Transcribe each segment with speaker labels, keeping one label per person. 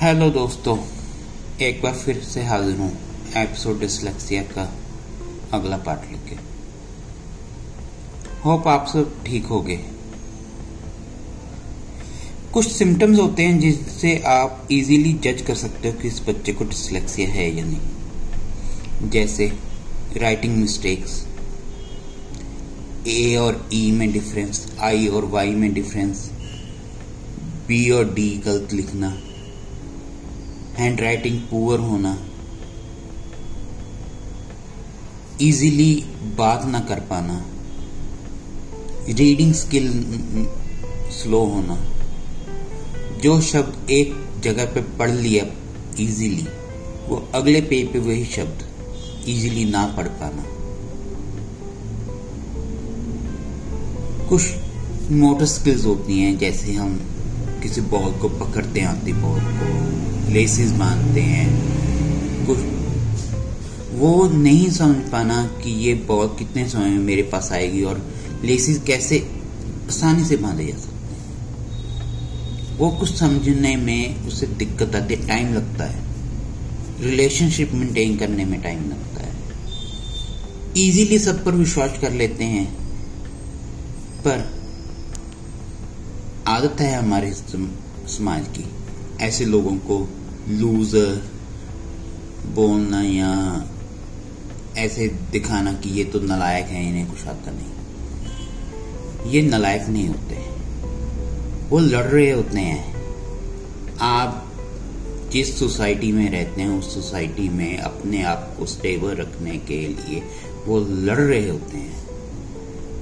Speaker 1: Hello दोस्तों, एक बार फिर से हाजिर हूँ एपिसोड डिसलेक्सिया का अगला पार्ट लेके। होप आप सब ठीक हो गए कुछ सिम्टम्स होते हैं जिससे आप इजीली जज कर सकते हो कि इस बच्चे को डिसलेक्सिया है या नहीं। जैसे राइटिंग मिस्टेक्स ए और ई e में डिफरेंस आई और वाई में डिफरेंस बी और डी गलत लिखना हैंड राइटिंग पुअर होना। इजीली बात ना कर पाना। रीडिंग स्किल स्लो होना। जो शब्द एक जगह पे पढ़ लिया इजीली वो अगले पेज पे वही शब्द इजीली ना पढ़ पाना। कुछ मोटर स्किल्स होती हैं, जैसे हम किसी बॉल को पकड़ते हैं आती बॉल को लेसिस बांधते हैं। कुछ वो नहीं समझ पाना कि ये बॉल कितने समय में मेरे पास आएगी और लेसिस कैसे आसानी से बांधे जा सकते हैं। वो कुछ समझने में उसे दिक्कत आती है टाइम लगता है। रिलेशनशिप मेंटेन करने में टाइम लगता है। इजीली सब पर विश्वास कर लेते हैं, पर आदत है हमारे समाज की। ऐसे लोगों को लूजर बोलना या ऐसे दिखाना कि ये तो नलायक है, इन्हें कुछ आता नहीं। ये नलायक नहीं होते। वो लड़ रहे होते हैं। आप जिस सोसाइटी में रहते हैं, उस सोसाइटी में अपने आप को स्टेबल रखने के लिए वो लड़ रहे होते हैं।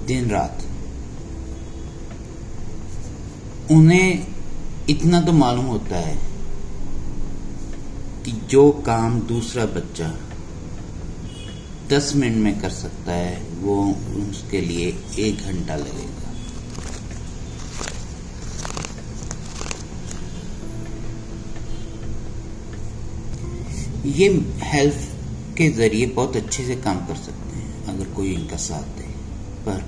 Speaker 1: दिन रात उन्हें इतना तो मालूम होता है कि जो काम दूसरा बच्चा दस मिनट में कर सकता है, वो उसके लिए एक घंटा लगेगा। ये हेल्थ के ज़रिए बहुत अच्छे से काम कर सकते हैं, अगर कोई इनका साथ दे। पर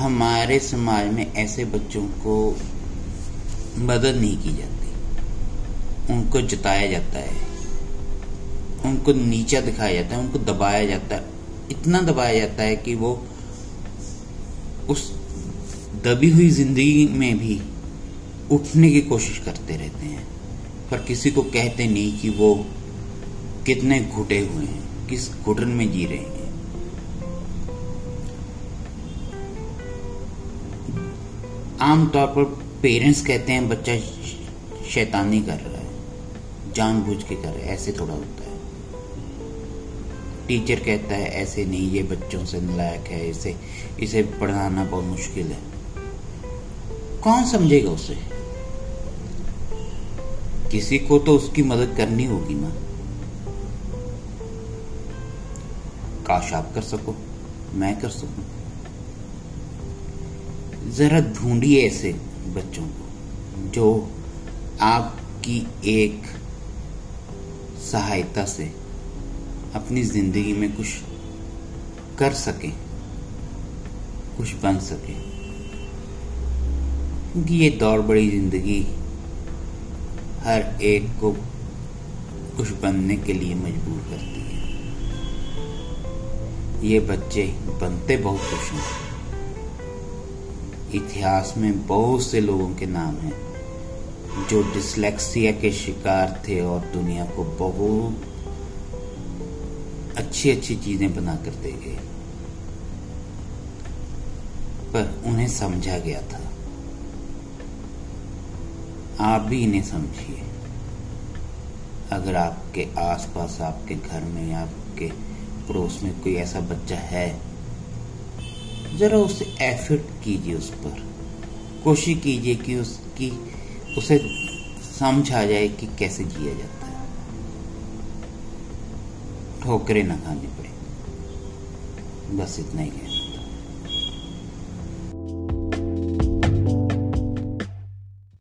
Speaker 1: हमारे समाज में ऐसे बच्चों को मदद नहीं की जाती। उनको जताया जाता है। उनको नीचा दिखाया जाता है, उनको दबाया जाता है। इतना दबाया जाता है कि वो उस दबी हुई ज़िंदगी में भी उठने की कोशिश करते रहते हैं। पर किसी को कहते नहीं कि वो कितने घुटे हुए हैं, किस घुटन में जी रहे हैं। आमतौर पर पेरेंट्स कहते हैं बच्चा शैतानी कर रहा है, जानबूझ के करे ऐसे थोड़ा होता है। टीचर कहता है, ऐसे नहीं, ये बच्चों से नलायक है, इसे इसे पढ़ाना बहुत मुश्किल है। कौन समझेगा उसे? किसी को तो उसकी मदद करनी होगी ना। काश आप कर सको, मैं कर सकूँ। जरा ढूंढिए ऐसे बच्चों को, जो आपकी एक सहायता से अपनी ज़िंदगी में कुछ कर सके, कुछ बन सके। क्योंकि ये दौड़ बड़ी ज़िंदगी हर एक को कुछ बनने के लिए मजबूर करती है। ये बच्चे बनते बहुत कुछ हैं। इतिहास में बहुत से लोगों के नाम हैं, जो डिसलेक्सिया के शिकार थे और दुनिया को बहुत अच्छी अच्छी चीज़ें बनाकर दे गए। पर उन्हें समझा गया था। आप भी इन्हें समझिए। अगर आपके आसपास, आपके घर में, आपके पड़ोस में कोई ऐसा बच्चा है जरा उसे एफर्ट कीजिए उस पर। कोशिश कीजिए कि उसकी उसे समझ आ जाए कि कैसे जिया जाता है। ठोकरें ना खानी पड़े। बस इतना ही है